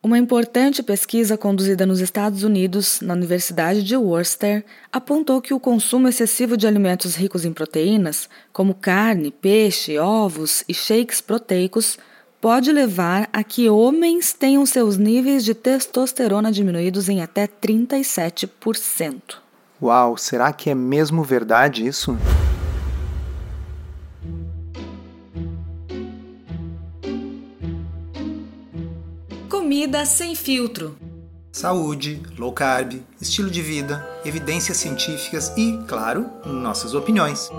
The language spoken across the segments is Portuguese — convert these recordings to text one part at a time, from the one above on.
Uma importante pesquisa conduzida nos Estados Unidos, na Universidade de Worcester, apontou que o consumo excessivo de alimentos ricos em proteínas, como carne, peixe, ovos e shakes proteicos, pode levar a que homens tenham seus níveis de testosterona diminuídos em até 37%. Uau, será que é mesmo verdade isso? Comida sem filtro. Saúde, low carb, estilo de vida, evidências científicas e, claro, nossas opiniões.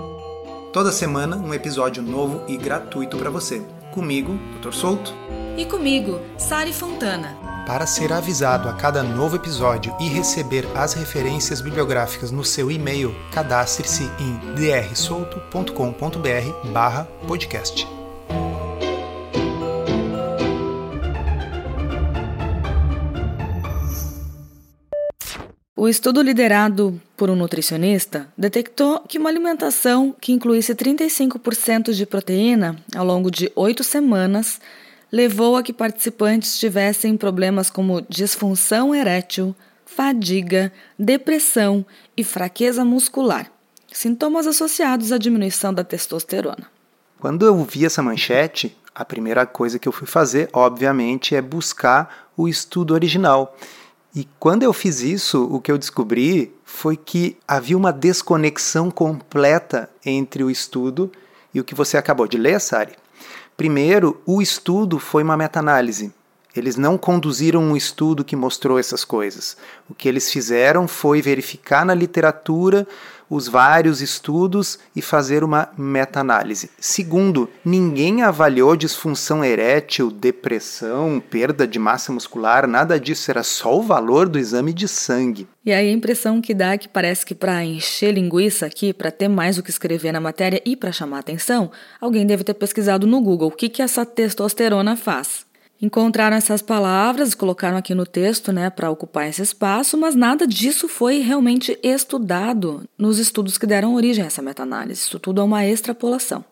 Toda semana um episódio novo e gratuito para você. Comigo, Dr. Souto. E comigo, Sari Fontana. Para ser avisado a cada novo episódio e receber as referências bibliográficas no seu e-mail, cadastre-se em drsolto.com.br/podcast. O estudo liderado por um nutricionista detectou que uma alimentação que incluísse 35% de proteína ao longo de oito semanas levou a que participantes tivessem problemas como disfunção erétil, fadiga, depressão e fraqueza muscular, sintomas associados à diminuição da testosterona. Quando eu vi essa manchete, a primeira coisa que eu fui fazer, obviamente, é buscar o estudo original. E quando eu fiz isso, o que eu descobri foi que havia uma desconexão completa entre o estudo e o que você acabou de ler, Sari. Primeiro, o estudo foi uma meta-análise. Eles não conduziram um estudo que mostrou essas coisas. O que eles fizeram foi verificar na literatura os vários estudos e fazer uma meta-análise. Segundo, ninguém avaliou disfunção erétil, depressão, perda de massa muscular, nada disso, era só o valor do exame de sangue. E aí a impressão que dá é que parece que para encher linguiça aqui, para ter mais o que escrever na matéria e para chamar atenção, alguém deve ter pesquisado no Google o que, que essa testosterona faz. Encontraram essas palavras, colocaram aqui no texto, né, para ocupar esse espaço, mas nada disso foi realmente estudado nos estudos que deram origem a essa meta-análise. Isso tudo é uma extrapolação.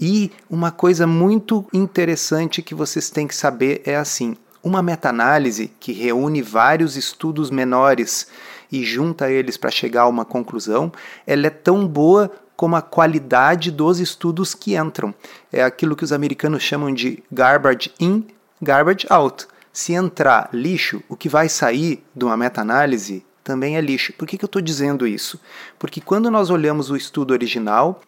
E uma coisa muito interessante que vocês têm que saber é assim: uma meta-análise que reúne vários estudos menores e junta eles para chegar a uma conclusão, ela é tão boa como a qualidade dos estudos que entram. É aquilo que os americanos chamam de garbage in, garbage out. Se entrar lixo, o que vai sair de uma meta-análise também é lixo. Por que, que eu estou dizendo isso? Porque quando nós olhamos o estudo original,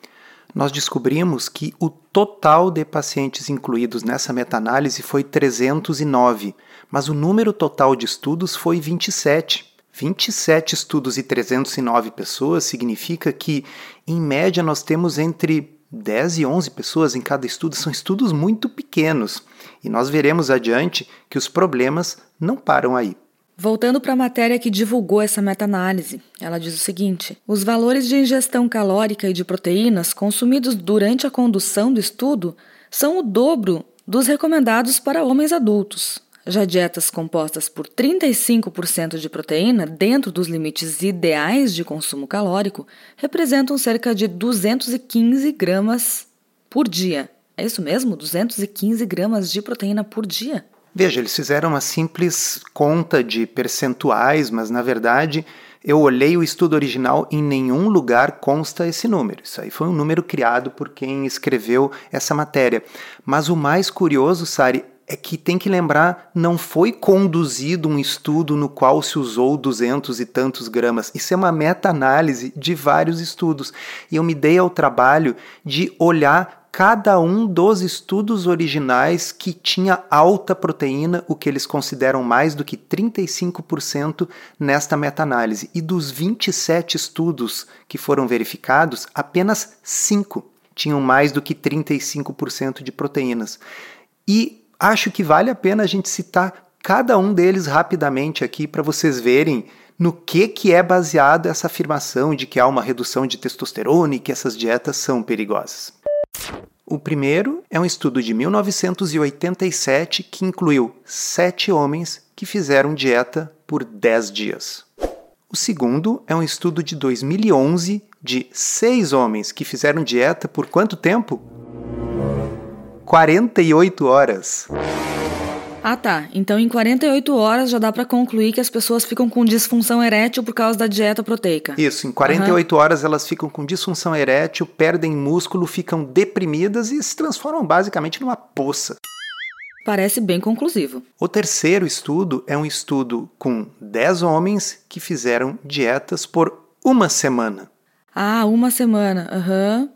nós descobrimos que o total de pacientes incluídos nessa meta-análise foi 309, mas o número total de estudos foi 27. 27 estudos e 309 pessoas significa que, em média, nós temos entre 10 e 11 pessoas em cada estudo são estudos muito pequenos e nós veremos adiante que os problemas não param aí. Voltando para a matéria que divulgou essa meta-análise, ela diz o seguinte: os valores de ingestão calórica e de proteínas consumidos durante a condução do estudo são o dobro dos recomendados para homens adultos. Já dietas compostas por 35% de proteína, dentro dos limites ideais de consumo calórico, representam cerca de 215 gramas por dia. É isso mesmo? 215 gramas de proteína por dia? Veja, eles fizeram uma simples conta de percentuais, mas na verdade eu olhei o estudo original, em nenhum lugar consta esse número. Isso aí foi um número criado por quem escreveu essa matéria. Mas o mais curioso, Sari, é que tem que lembrar, não foi conduzido um estudo no qual se usou duzentos e tantos gramas. Isso é uma meta-análise de vários estudos. E eu me dei ao trabalho de olhar cada um dos estudos originais que tinha alta proteína, o que eles consideram mais do que 35% nesta meta-análise. E dos 27 estudos que foram verificados, apenas 5 tinham mais do que 35% de proteínas. E acho que vale a pena a gente citar cada um deles rapidamente aqui para vocês verem no que, que é baseada essa afirmação de que há uma redução de testosterona e que essas dietas são perigosas. O primeiro é um estudo de 1987 que incluiu sete homens que fizeram dieta por 10 dias. O segundo é um estudo de 2011 de seis homens que fizeram dieta por quanto tempo? 48 horas. Ah, tá. Então em 48 horas já dá para concluir que as pessoas ficam com disfunção erétil por causa da dieta proteica. Isso, em 48 uhum. horas elas ficam com disfunção erétil, perdem músculo, ficam deprimidas e se transformam basicamente numa poça. Parece bem conclusivo. O terceiro estudo é um estudo com 10 homens que fizeram dietas por uma semana. Ah, uma semana. Aham. Uhum.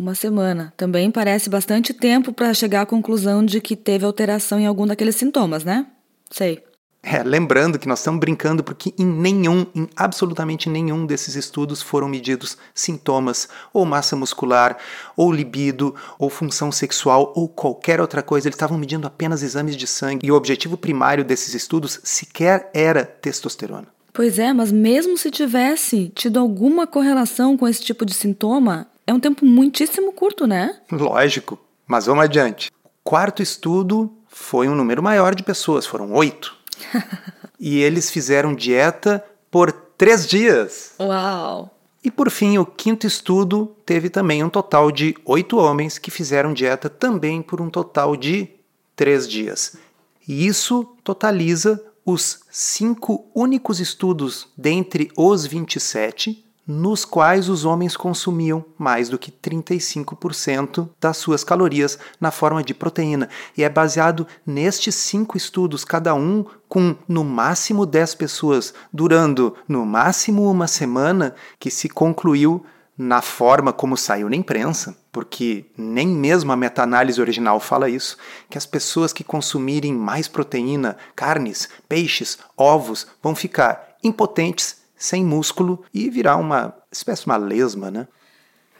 Uma semana. Também parece bastante tempo para chegar à conclusão de que teve alteração em algum daqueles sintomas, né? Sei. É, lembrando que nós estamos brincando porque em nenhum, em absolutamente nenhum desses estudos foram medidos sintomas, ou massa muscular, ou libido, ou função sexual, ou qualquer outra coisa. Eles estavam medindo apenas exames de sangue e o objetivo primário desses estudos sequer era testosterona. Pois é, mas mesmo se tivesse tido alguma correlação com esse tipo de sintoma, é um tempo muitíssimo curto, né? Lógico, mas vamos adiante. O quarto estudo foi um número maior de pessoas, foram oito. e eles fizeram dieta por três dias. Uau! E por fim, o quinto estudo teve também um total de oito homens que fizeram dieta também por um total de três dias. E isso totaliza os cinco únicos estudos dentre os 27 nos quais os homens consumiam mais do que 35% das suas calorias na forma de proteína. E é baseado nestes cinco estudos, cada um com no máximo 10 pessoas, durando no máximo uma semana, que se concluiu na forma como saiu na imprensa, porque nem mesmo a meta-análise original fala isso, que as pessoas que consumirem mais proteína, carnes, peixes, ovos, vão ficar impotentes sem músculo e virar uma espécie de uma lesma, né?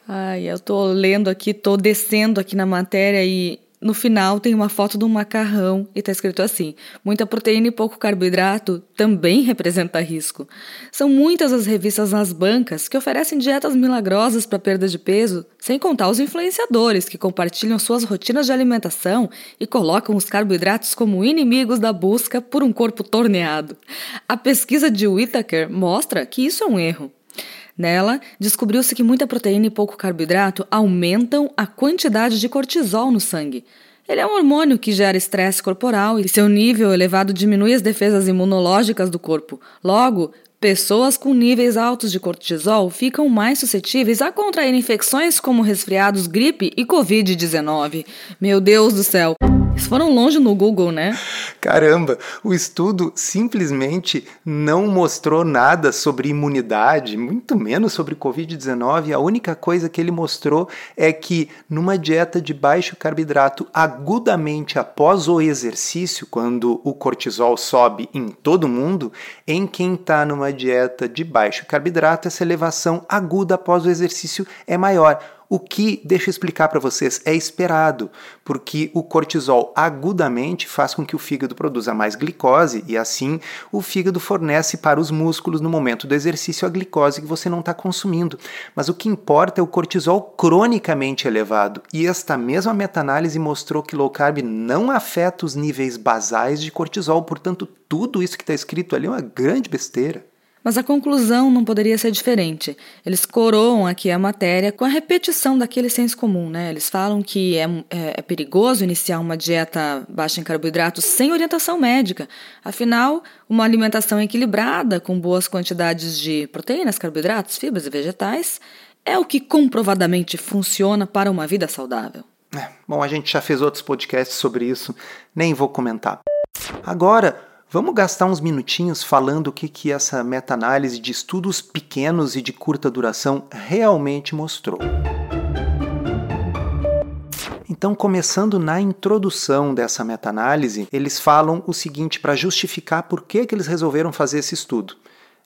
Ai, eu tô lendo aqui, tô descendo aqui na matéria e no final tem uma foto de um macarrão e está escrito assim: muita proteína e pouco carboidrato também representa risco. São muitas as revistas nas bancas que oferecem dietas milagrosas para perda de peso, sem contar os influenciadores que compartilham suas rotinas de alimentação e colocam os carboidratos como inimigos da busca por um corpo torneado. A pesquisa de Whittaker mostra que isso é um erro. Nela, descobriu-se que muita proteína e pouco carboidrato aumentam a quantidade de cortisol no sangue. Ele é um hormônio que gera estresse corporal e seu nível elevado diminui as defesas imunológicas do corpo. Logo, pessoas com níveis altos de cortisol ficam mais suscetíveis a contrair infecções como resfriados, gripe e Covid-19. Meu Deus do céu! Eles foram longe no Google, né? Caramba, o estudo simplesmente não mostrou nada sobre imunidade, muito menos sobre Covid-19. A única coisa que ele mostrou é que numa dieta de baixo carboidrato agudamente após o exercício, quando o cortisol sobe em todo mundo, em quem está numa dieta de baixo carboidrato, essa elevação aguda após o exercício é maior. O que, deixa eu explicar para vocês, é esperado, porque o cortisol agudamente faz com que o fígado produza mais glicose e assim o fígado fornece para os músculos no momento do exercício a glicose que você não está consumindo. Mas o que importa é o cortisol cronicamente elevado. E esta mesma meta-análise mostrou que low carb não afeta os níveis basais de cortisol, portanto, tudo isso que está escrito ali é uma grande besteira. Mas a conclusão não poderia ser diferente. Eles coroam aqui a matéria com a repetição daquele senso comum, né? Eles falam que é, é, é, perigoso iniciar uma dieta baixa em carboidratos sem orientação médica. Afinal, uma alimentação equilibrada, com boas quantidades de proteínas, carboidratos, fibras e vegetais, é o que comprovadamente funciona para uma vida saudável. É, bom, a gente já fez outros podcasts sobre isso, nem vou comentar. Agora, Vamos gastar uns minutinhos falando o que, que essa meta-análise de estudos pequenos e de curta duração realmente mostrou. Então, começando na introdução dessa meta-análise, eles falam o seguinte para justificar por que, que eles resolveram fazer esse estudo.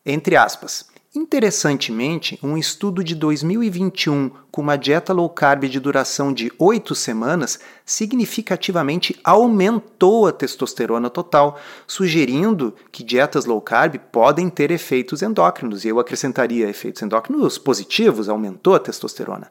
Entre aspas, Interessantemente, um estudo de 2021 com uma dieta low carb de duração de 8 semanas significativamente aumentou a testosterona total, sugerindo que dietas low carb podem ter efeitos endócrinos, e eu acrescentaria efeitos endócrinos positivos, aumentou a testosterona.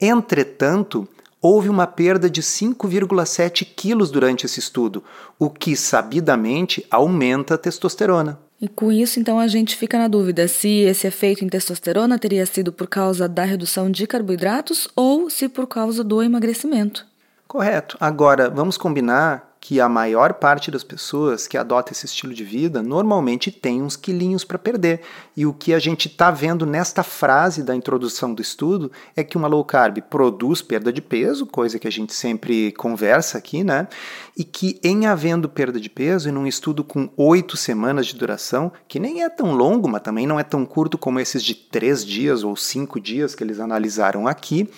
Entretanto, houve uma perda de 5,7 quilos durante esse estudo, o que sabidamente aumenta a testosterona. E com isso, então, a gente fica na dúvida se esse efeito em testosterona teria sido por causa da redução de carboidratos ou se por causa do emagrecimento. Correto. Agora, vamos combinar que a maior parte das pessoas que adota esse estilo de vida normalmente tem uns quilinhos para perder. E o que a gente está vendo nesta frase da introdução do estudo é que uma low carb produz perda de peso, coisa que a gente sempre conversa aqui, né? E que em havendo perda de peso, e num estudo com oito semanas de duração, que nem é tão longo, mas também não é tão curto como esses de três dias ou cinco dias que eles analisaram aqui,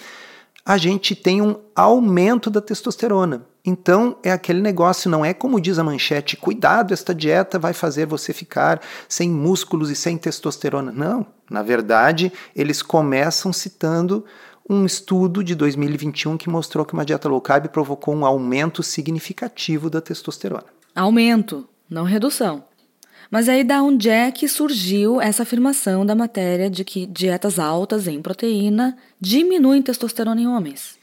a gente tem um aumento da testosterona. Então é aquele negócio, não é como diz a manchete, cuidado, esta dieta vai fazer você ficar sem músculos e sem testosterona. Não, na verdade, eles começam citando um estudo de 2021 que mostrou que uma dieta low carb provocou um aumento significativo da testosterona. Aumento, não redução. Mas aí da onde é que surgiu essa afirmação da matéria de que dietas altas em proteína diminuem testosterona em homens?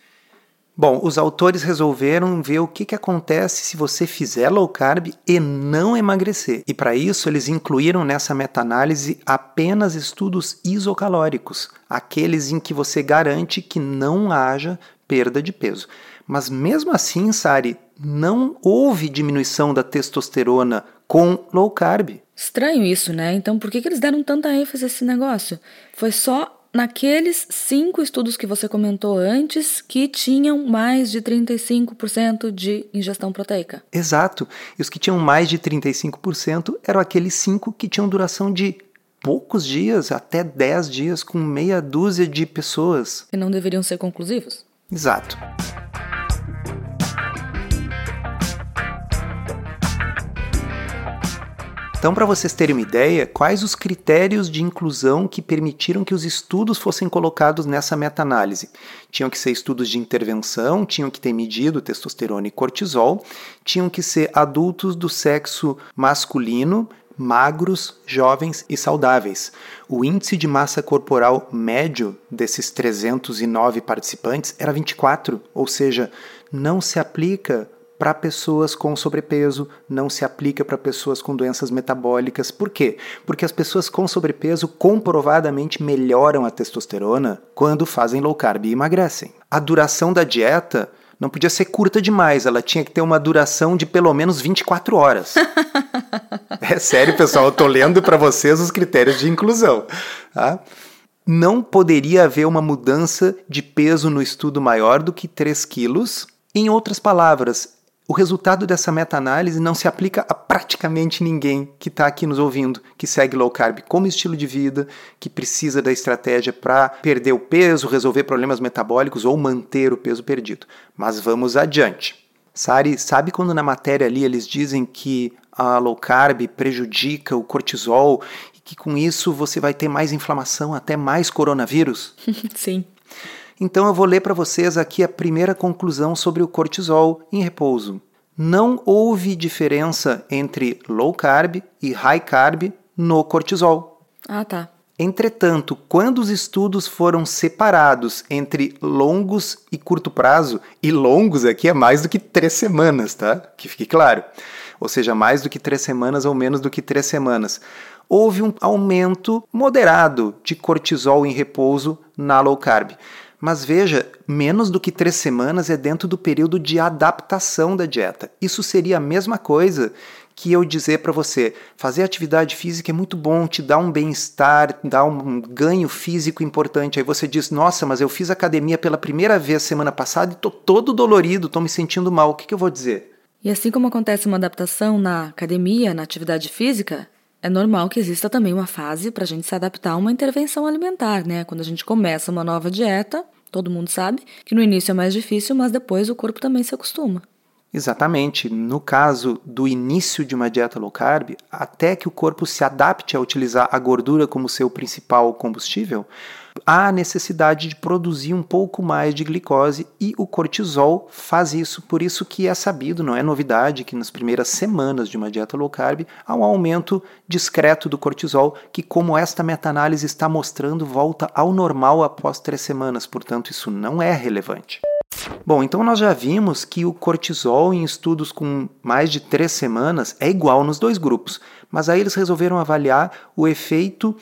Bom, os autores resolveram ver o que, que acontece se você fizer low carb e não emagrecer. E para isso, eles incluíram nessa meta-análise apenas estudos isocalóricos, aqueles em que você garante que não haja perda de peso. Mas mesmo assim, Sari, não houve diminuição da testosterona com low carb. Estranho isso, né? Então por que, que eles deram tanta ênfase a esse negócio? Foi só naqueles cinco estudos que você comentou antes que tinham mais de 35% de ingestão proteica. Exato. E os que tinham mais de 35% eram aqueles cinco que tinham duração de poucos dias, até 10 dias, com meia dúzia de pessoas. Que não deveriam ser conclusivos? Exato. Então, para vocês terem uma ideia, quais os critérios de inclusão que permitiram que os estudos fossem colocados nessa meta-análise? Tinham que ser estudos de intervenção, tinham que ter medido testosterona e cortisol, tinham que ser adultos do sexo masculino, magros, jovens e saudáveis. O índice de massa corporal médio desses 309 participantes era 24, ou seja, não se aplica para pessoas com sobrepeso, não se aplica para pessoas com doenças metabólicas. Por quê? Porque as pessoas com sobrepeso comprovadamente melhoram a testosterona quando fazem low carb e emagrecem. A duração da dieta não podia ser curta demais, ela tinha que ter uma duração de pelo menos 24 horas. é sério, pessoal, eu tô lendo para vocês os critérios de inclusão. Tá? Não poderia haver uma mudança de peso no estudo maior do que 3 quilos. Em outras palavras, o resultado dessa meta-análise não se aplica a praticamente ninguém que está aqui nos ouvindo, que segue low carb como estilo de vida, que precisa da estratégia para perder o peso, resolver problemas metabólicos ou manter o peso perdido. Mas vamos adiante. Sari, sabe quando na matéria ali eles dizem que a low carb prejudica o cortisol e que com isso você vai ter mais inflamação, até mais coronavírus? Sim. Então eu vou ler para vocês aqui a primeira conclusão sobre o cortisol em repouso. Não houve diferença entre low carb e high carb no cortisol. Ah, tá. Entretanto, quando os estudos foram separados entre longos e curto prazo, e longos aqui é mais do que três semanas, tá? Que fique claro. Ou seja, mais do que três semanas ou menos do que três semanas. Houve um aumento moderado de cortisol em repouso na low carb. Mas veja, menos do que três semanas é dentro do período de adaptação da dieta. Isso seria a mesma coisa que eu dizer para você, fazer atividade física é muito bom, te dá um bem-estar, dá um ganho físico importante. Aí você diz, nossa, mas eu fiz academia pela primeira vez semana passada e tô todo dolorido, tô me sentindo mal. O que, que eu vou dizer? E assim como acontece uma adaptação na academia, na atividade física, é normal que exista também uma fase para a gente se adaptar a uma intervenção alimentar, né? Quando a gente começa uma nova dieta, todo mundo sabe que no início é mais difícil, mas depois o corpo também se acostuma. Exatamente. No caso do início de uma dieta low carb, até que o corpo se adapte a utilizar a gordura como seu principal combustível, há necessidade de produzir um pouco mais de glicose e o cortisol faz isso. Por isso que é sabido, não é novidade, que nas primeiras semanas de uma dieta low carb há um aumento discreto do cortisol, que como esta meta-análise está mostrando, volta ao normal após três semanas. Portanto, isso não é relevante. Bom, então nós já vimos que o cortisol em estudos com mais de três semanas é igual nos dois grupos, mas aí eles resolveram avaliar o efeito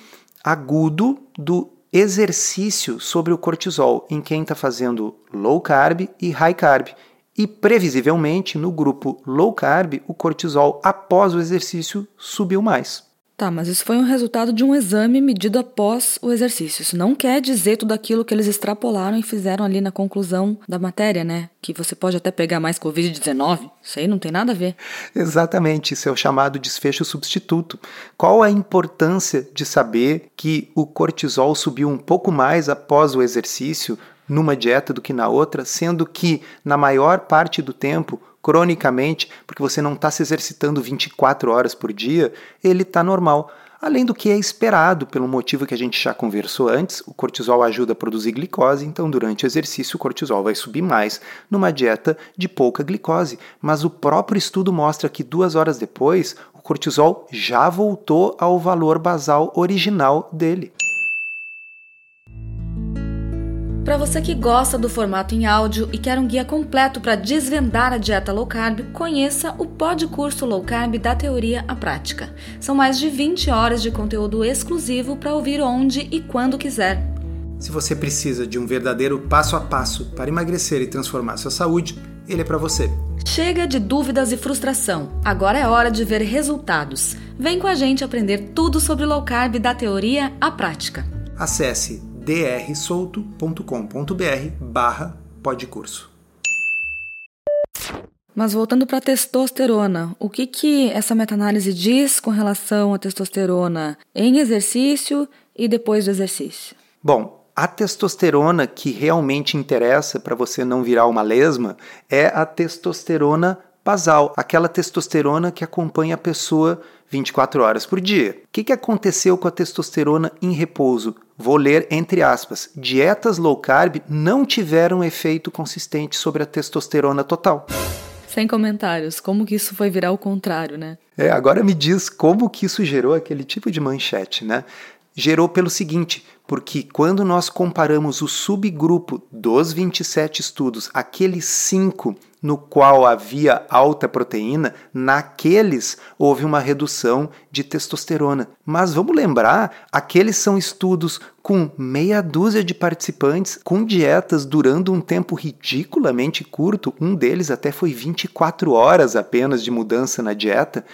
agudo do exercício sobre o cortisol em quem está fazendo low carb e high carb. E previsivelmente, no grupo low carb, o cortisol após o exercício subiu mais. Tá, mas isso foi um resultado de um exame medido após o exercício. Isso não quer dizer tudo aquilo que eles extrapolaram e fizeram ali na conclusão da matéria, né? Que você pode até pegar mais Covid-19. Isso aí não tem nada a ver. Exatamente, isso é o chamado desfecho substituto. Qual a importância de saber que o cortisol subiu um pouco mais após o exercício numa dieta do que na outra, sendo que na maior parte do tempo cronicamente, porque você não está se exercitando 24 horas por dia, ele está normal. Além do que é esperado, pelo motivo que a gente já conversou antes, o cortisol ajuda a produzir glicose, então durante o exercício o cortisol vai subir mais numa dieta de pouca glicose. Mas o próprio estudo mostra que duas horas depois o cortisol já voltou ao valor basal original dele. Para você que gosta do formato em áudio e quer um guia completo para desvendar a dieta low carb, conheça o Pod Curso Low Carb da Teoria à Prática. São mais de 20 horas de conteúdo exclusivo para ouvir onde e quando quiser. Se você precisa de um verdadeiro passo a passo para emagrecer e transformar sua saúde, ele é para você. Chega de dúvidas e frustração. Agora é hora de ver resultados. Vem com a gente aprender tudo sobre low carb da teoria à prática. Acesse drsolto.com.br barra podcurso. Mas voltando para a testosterona, o que, que essa meta-análise diz com relação à testosterona em exercício e depois do exercício? Bom, a testosterona que realmente interessa para você não virar uma lesma é a testosterona basal, aquela testosterona que acompanha a pessoa 24 horas por dia. O que, que aconteceu com a testosterona em repouso? Vou ler entre aspas. Dietas low carb não tiveram efeito consistente sobre a testosterona total. Sem comentários, como que isso foi virar o contrário, né? É, agora me diz como que isso gerou aquele tipo de manchete, né? Gerou pelo seguinte, porque quando nós comparamos o subgrupo dos 27 estudos, aqueles 5 no qual havia alta proteína, naqueles houve uma redução de testosterona. Mas vamos lembrar, aqueles são estudos com meia dúzia de participantes, com dietas durando um tempo ridiculamente curto, um deles até foi 24 horas apenas de mudança na dieta.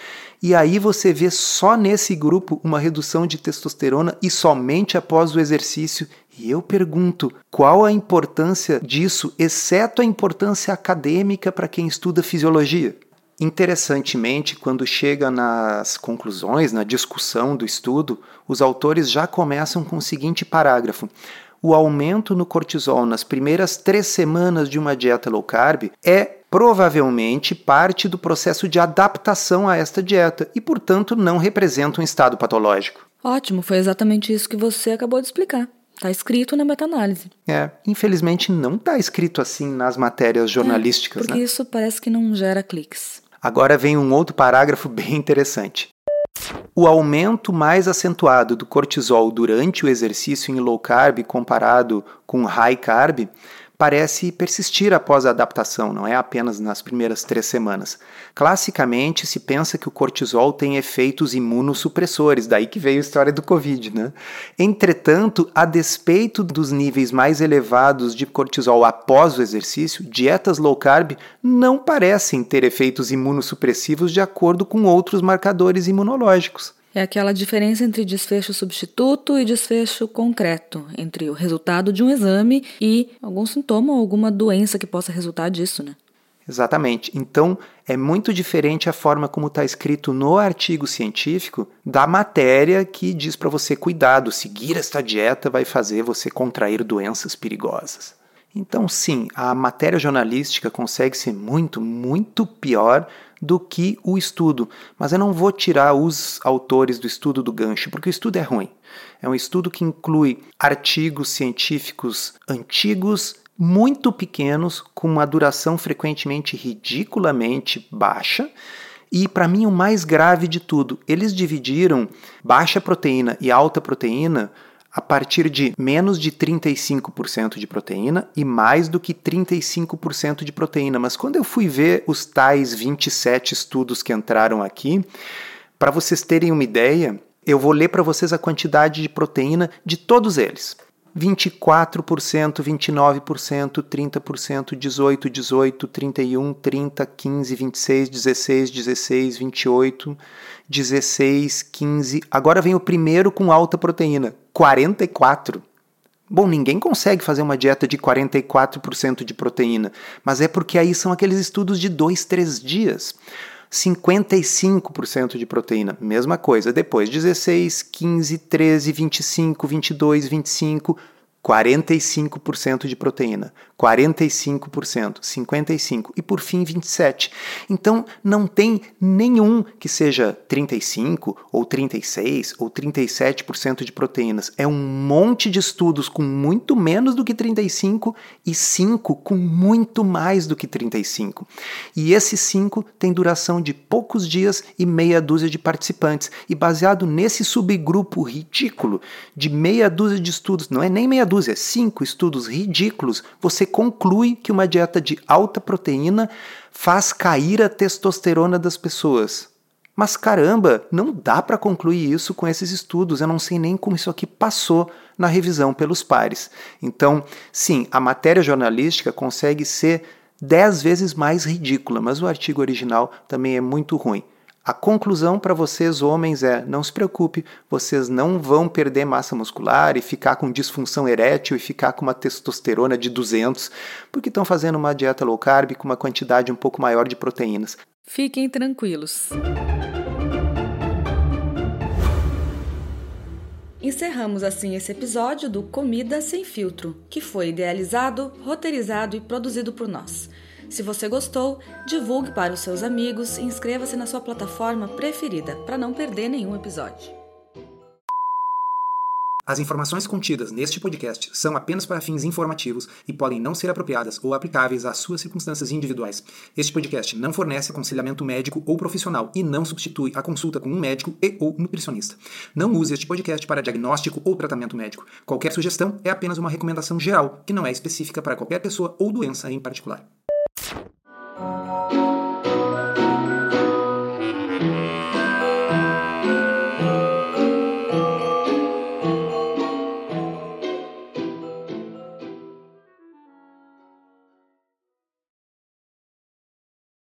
E aí você vê só nesse grupo uma redução de testosterona e somente após o exercício e eu pergunto, qual a importância disso, exceto a importância acadêmica para quem estuda fisiologia? Interessantemente, quando chega nas conclusões, na discussão do estudo, os autores já começam com o seguinte parágrafo: o aumento no cortisol nas primeiras três semanas de uma dieta low carb é provavelmente parte do processo de adaptação a esta dieta e, portanto, não representa um estado patológico. Ótimo, foi exatamente isso que você acabou de explicar. Está escrito na meta-análise. É, infelizmente não está escrito assim nas matérias jornalísticas. É, porque né? isso parece que não gera cliques. Agora vem um outro parágrafo bem interessante. O aumento mais acentuado do cortisol durante o exercício em low carb comparado com high carb parece persistir após a adaptação, não é apenas nas primeiras três semanas. Classicamente, se pensa que o cortisol tem efeitos imunossupressores, daí que veio a história do Covid, né? Entretanto, a despeito dos níveis mais elevados de cortisol após o exercício, dietas low carb não parecem ter efeitos imunossupressivos de acordo com outros marcadores imunológicos. É aquela diferença entre desfecho substituto e desfecho concreto, entre o resultado de um exame e algum sintoma ou alguma doença que possa resultar disso, né? Exatamente. Então, é muito diferente a forma como está escrito no artigo científico da matéria que diz para você cuidado, seguir esta dieta vai fazer você contrair doenças perigosas. Então, sim, a matéria jornalística consegue ser muito, muito pior do que o estudo. Mas eu não vou tirar os autores do estudo do gancho, porque o estudo é ruim. É um estudo que inclui artigos científicos antigos, muito pequenos, com uma duração frequentemente ridiculamente baixa. E para mim o mais grave de tudo, eles dividiram baixa proteína e alta proteína a partir de menos de 35% de proteína e mais do que 35% de proteína. Mas quando eu fui ver os tais 27 estudos que entraram aqui, para vocês terem uma ideia, eu vou ler para vocês a quantidade de proteína de todos eles. 24%, 29%, 30%, 18, 18, 31, 30, 15, 26, 16, 16, 28, 16, 15. Agora vem o primeiro com alta proteína, 44. Bom, ninguém consegue fazer uma dieta de 44% de proteína, mas é porque aí são aqueles estudos de 2, 3 dias. 55% de proteína, mesma coisa. Depois 16, 15, 13, 25, 22, 25, 45% de proteína, 45%, 55% e por fim 27%. Então não tem nenhum que seja 35% ou 36% ou 37% de proteínas. É um monte de estudos com muito menos do que 35% e 5 com muito mais do que 35%. E esses 5 têm duração de poucos dias e meia dúzia de participantes. E baseado nesse subgrupo ridículo de meia dúzia de estudos, não é nem meia dúzia, cinco estudos ridículos, você conclui que uma dieta de alta proteína faz cair a testosterona das pessoas. Mas caramba, não dá para concluir isso com esses estudos. Eu não sei nem como isso aqui passou na revisão pelos pares. Então, sim, a matéria jornalística consegue ser dez vezes mais ridícula, mas o artigo original também é muito ruim. A conclusão para vocês, homens, é: não se preocupe, vocês não vão perder massa muscular e ficar com disfunção erétil e ficar com uma testosterona de 200, porque estão fazendo uma dieta low carb com uma quantidade um pouco maior de proteínas. Fiquem tranquilos. Encerramos assim esse episódio do Comida Sem Filtro, que foi idealizado, roteirizado e produzido por nós. Se você gostou, divulgue para os seus amigos e inscreva-se na sua plataforma preferida para não perder nenhum episódio. As informações contidas neste podcast são apenas para fins informativos e podem não ser apropriadas ou aplicáveis às suas circunstâncias individuais. Este podcast não fornece aconselhamento médico ou profissional e não substitui a consulta com um médico e ou nutricionista. Não use este podcast para diagnóstico ou tratamento médico. Qualquer sugestão é apenas uma recomendação geral, que não é específica para qualquer pessoa ou doença em particular.